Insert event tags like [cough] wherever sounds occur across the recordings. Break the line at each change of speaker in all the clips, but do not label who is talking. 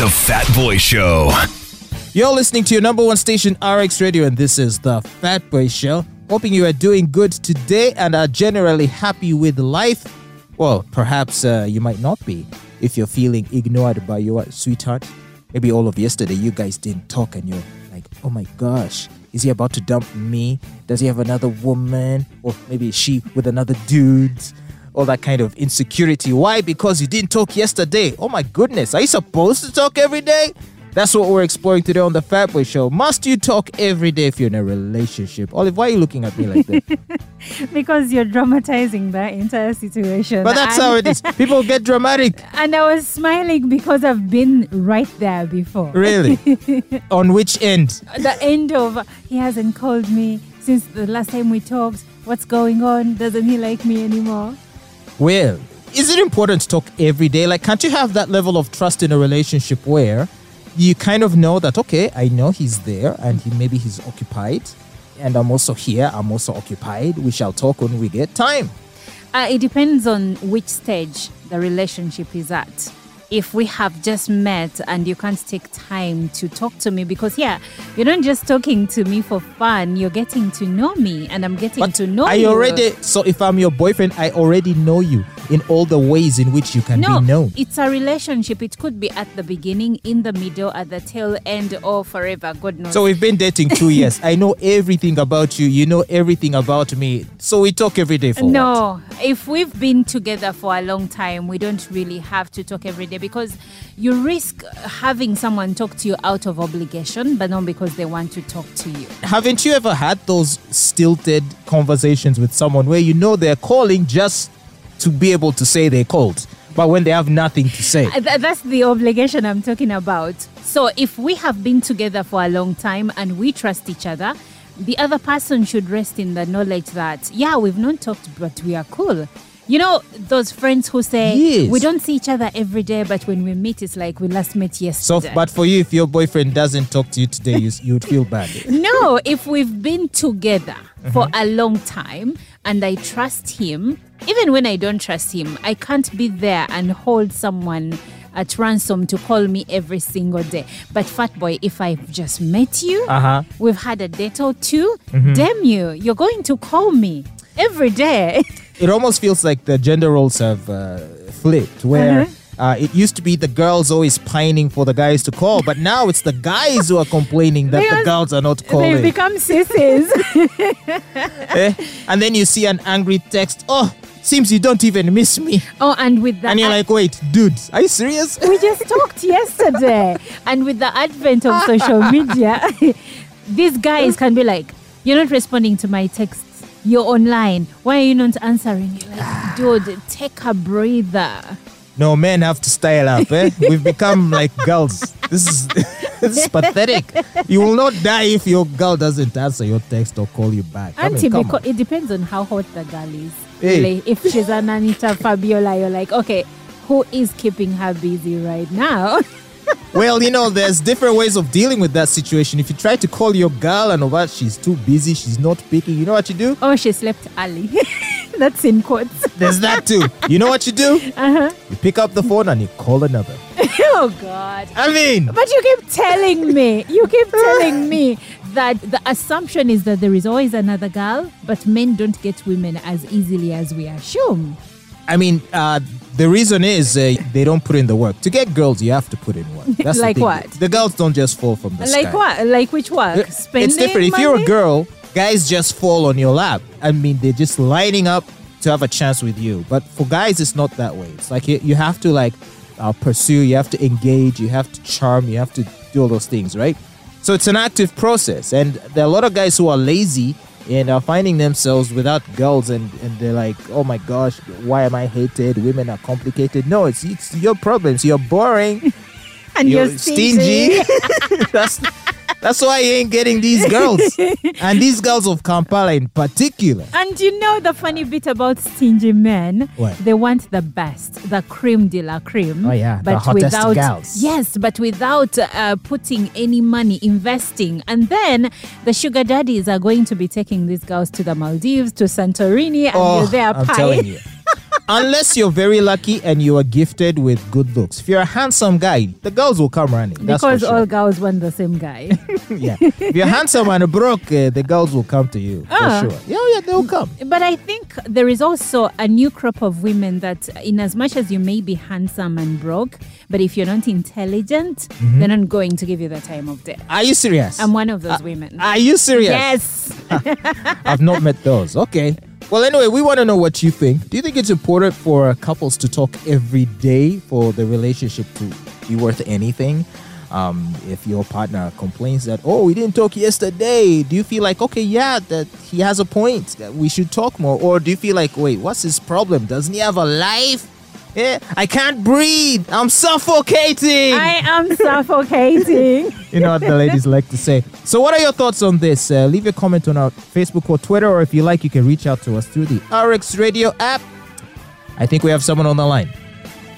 The Fat Boy Show.
You're listening to your number one station, RX Radio, and this is the Fat Boy Show. Hoping you are doing good today and are generally happy with life. Well, perhaps uh, you might not be if you're feeling ignored by your sweetheart. Maybe all of yesterday you guys didn't talk and you're like, oh my gosh, is he about to dump me? Does he have another woman? Or maybe she with another dude? All that kind of insecurity. Why? Because you didn't talk yesterday. Oh my goodness, are you supposed to talk every day? That's what we're exploring today on the Fatboy Show. Must you talk every day if you're in a relationship? Olive, why are you looking at me like that? [laughs]
because you're dramatizing the entire situation.
but that's
and,
how it is. People get dramatic. [laughs]
And I was smiling because I've been right there before.
Really? [laughs] on which end?
The end of he hasn't called me since the last time we talked. What's going on? Doesn't he like me anymore?
Well, is it important to talk every day? Like, can't you have that level of trust in a relationship where you kind of know that, okay, I know he's there and he maybe he's occupied, and I'm also here, I'm also occupied. We shall talk when we get time.
Uh, it depends on which stage the relationship is at. If we have just met and you can't take time to talk to me, because yeah, you're not just talking to me for fun, you're getting to know me and I'm getting
But
to know
I
you.
already, so if I'm your boyfriend, I already know you in all the ways in which you can
No,
be known.
it's a relationship. It could be at the beginning, in the middle, at the tail end, or forever. God knows.
So we've been dating two years. I know everything about you. You know everything about me. So we talk every day for what?
no, if we've been together for a long time, we don't really have to talk every day because you risk having someone talk to you out of obligation, but not because they want to talk to you.
Haven't you ever had those stilted conversations with someone where you know they're calling just to be able to say they called, but when they have nothing to say?
Uh, That's the obligation I'm talking about. So if we have been together for a long time and we trust each other, the other person should rest in the knowledge that, yeah, we've not talked, but we are cool. You know, those friends who say,
Yes.
we don't see each other every day, but when we meet, it's like we last met yesterday.
So, but for you, if your boyfriend doesn't talk to you today, you, you would feel bad. [laughs]
no, if we've been together for a long time and I trust him, even when I don't trust him, I can't be there and hold someone at ransom to call me every single day. But fat boy, if I've just met you,
Uh huh.
we've had a date or 2 damn you, you're going to call me every day. [laughs]
It almost feels like the gender roles have uh, flipped, where. Uh, it used to be the girls always pining for the guys to call, but now it's the guys who are complaining that the girls are not calling.
They've become sissies. [laughs]
Eh? And then you see an angry text. Oh, seems you don't even miss me.
oh, and with that.
And you're like, wait, dude, are you serious?
we just talked yesterday. And with the advent of social media, [laughs] these guys can be like, You're not responding to my texts. You're online. Why are you not answering? You're like, Dude, take a breather.
No, men have to style up, eh? We've become like girls. This is [laughs] this is pathetic. You will not die if your girl doesn't answer your text or call you back. I mean,
Auntie, because it depends on how hot the girl is.
Hey.
Really. If she's an Anita Fabiola, you're like, okay, who is keeping her busy right now? [laughs]
Well, you know, there's different ways of dealing with that situation. If you try to call your girl and what she's too busy, she's not picking, you know what you do?
oh, she slept early. [laughs] That's in quotes.
There's that too. You know what you do?
Uh-huh.
You pick up the phone and you call another. [laughs]
Oh, God.
I mean,
But you keep telling me, you keep telling me that the assumption is that there is always another girl, but men don't get women as easily as we assume.
I mean, uh, the reason is uh, they don't put in the work. To get girls, you have to put in work. That's
Like
thing.
what?
The girls don't just fall from the sky.
Like what? Like which work? Spending
it's different. If you're a girl, guys just fall on your lap. I mean, they're just lining up to have a chance with you. But for guys, it's not that way. It's like you, you have to like uh, pursue, you have to engage, you have to charm, you have to do all those things, right? So it's an active process, and there are a lot of guys who are lazy and are finding themselves without girls, and, and they're like, oh my gosh, why am I hated? Women are complicated. No, it's it's your problems. You're boring. [laughs]
and
You're,
you're,
stingy. [laughs] that's that's why you ain't getting these girls, [laughs] and these girls of Kampala in particular.
And you know the funny bit about stingy men?
What?
They want the best, the cream de la cream.
Oh, yeah, the
but
hottest
without
gals.
yes, but without uh, putting any money investing. And then the sugar daddies are going to be taking these girls to the Maldives, to Santorini, and
Oh,
there
I'm
pie.
telling you. [laughs] unless you're very lucky and you are gifted with good looks. If you're a handsome guy, the girls will come running. That's
because
sure.
all girls want the same guy. [laughs]
yeah. If you're handsome and broke, uh, the girls will come to you
Ah.
for sure. Yeah, yeah, they'll come.
But I think there is also a new crop of women that, in as much as you may be handsome and broke, but if you're not intelligent,
Mm-hmm.
they're not going to give you the time of day.
Are you serious?
I'm one of those women.
Are you serious?
Yes. [laughs]
I've not met those. Okay. Well, anyway, we want to know what you think. Do you think it's important for couples to talk every day for the relationship to be worth anything? Um, if your partner complains that, oh, we didn't talk yesterday, do you feel like, okay, yeah, that he has a point, that we should talk more? Or do you feel like, wait, what's his problem? Doesn't he have a life? Yeah, I can't breathe. I'm suffocating.
I am suffocating. [laughs]
You know what the ladies like to say. So, what are your thoughts on this? Uh, leave a comment on our Facebook or Twitter, or if you like, you can reach out to us through the RX Radio app. I think we have someone on the line.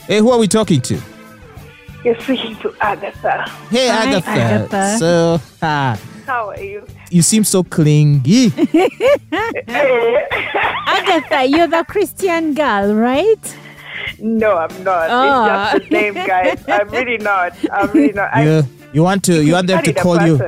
Hey, who are we talking to?
You're speaking to Agatha.
Hey,
Hi,
Agatha.
Agatha.
So, ah,
How are you?
you seem so clingy. [laughs]
Agatha, you're the Christian girl, right?
No, I'm not.
Oh.
It's just the name, guys. I'm really not. I'm really not. I
you, you want to you want them to call you.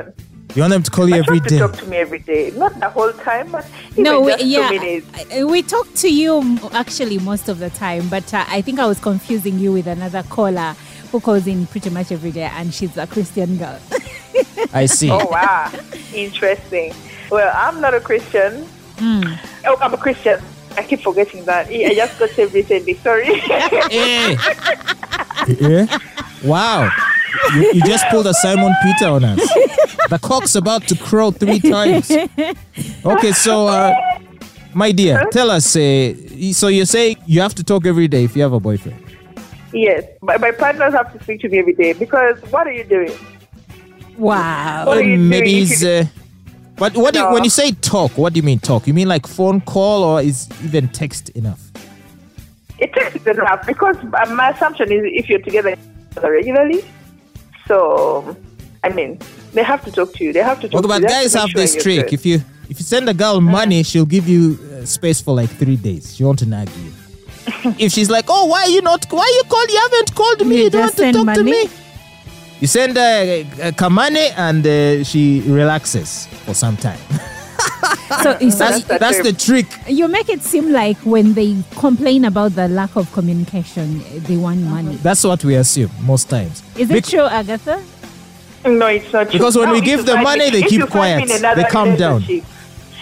You want them to call you
I
every
try
day.
to talk to me every day. Not the whole time, but
No, we,
just
yeah,
minutes.
We talk to you actually most of the time, but uh, I think I was confusing you with another caller who calls in pretty much every day, and she's a Christian girl. [laughs]
I see.
Oh, wow. Interesting. Well, I'm not a Christian. Oh, I'm a Christian. I keep forgetting that. I just got saved recently. Sorry. [laughs]
Hey. Yeah? Wow. You, you just pulled a Simon Peter on us. The cock's about to crow three times. Okay, so, uh, my dear, tell us. Uh, so you say you have to talk every day if you have a boyfriend.
yes. My, my partners have to speak to me every day because what are you doing?
wow.
What are you
maybe
doing
he's. Uh, but what do you, when you say talk, what do you mean talk? You mean like phone call or is even text enough?
It takes enough because uh, my assumption is if you're together regularly, so I mean they have to talk to you. They have to talk
Well,
to
but
you.
Guys
to make
have
sure
this
you're
trick.
good.
If you if you send a girl money, she'll give you uh, space for like three days. She won't nag you. [laughs] if she's like, "Oh, why you not? Why you called? You haven't called me.
You
You, don't
just
want to
send
talk to
money?
me." You send uh, uh, Kamane and uh, she relaxes for some time. [laughs]
So, so
That's
the
that's the trick.
you make it seem like when they complain about the lack of communication, they want money.
That's what we assume most times.
Is
Bec-
it true, Agatha?
No, it's not true.
Because when
Now,
we give
you
them money, they keep
you find me
quiet. They calm down.
relationship-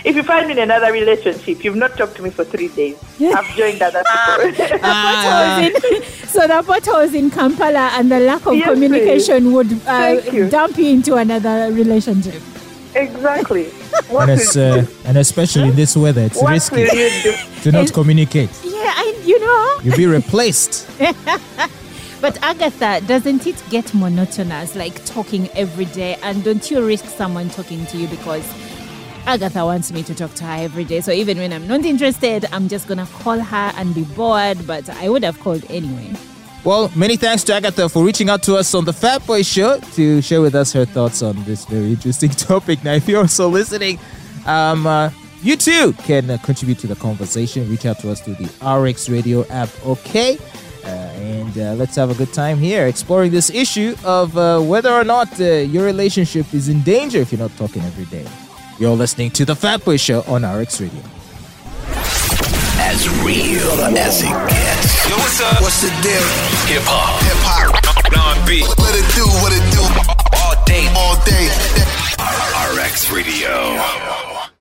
If you find me in another relationship, you've not talked to me for three days. I've joined other [laughs] people.
Ah.
Potholes in- [laughs] so the potholes in Kampala and the lack of
Yes,
communication would uh,
you.
dump you into another relationship.
exactly. [laughs] What
and,
will
it's,
you
uh, and especially in this weather, it's
What
risky
will you do?
to not
Is-
communicate.
Yeah, I, you know.
You'll be replaced.
But Agatha, doesn't it get monotonous, like talking every day? And don't you risk someone talking to you because Agatha wants me to talk to her every day? So even when I'm not interested, I'm just gonna call her and be bored. But I would have called anyway.
Well, many thanks to Agatha for reaching out to us on the Fat Boy Show to share with us her thoughts on this very interesting [laughs] topic. Now, if you're also listening, um, uh, you too can uh, contribute to the conversation. Reach out to us through the RX Radio app, okay? Uh, and uh, let's have a good time here exploring this issue of uh, whether or not uh, your relationship is in danger if you're not talking every day. You're listening to the Fat Boy Show on RX Radio.
As real as it gets.
Yo, what's up?
What's the deal?
Hip hop.
Hip hop.
Non-beat.
What it do? What it do?
All day.
All day.
RX Radio.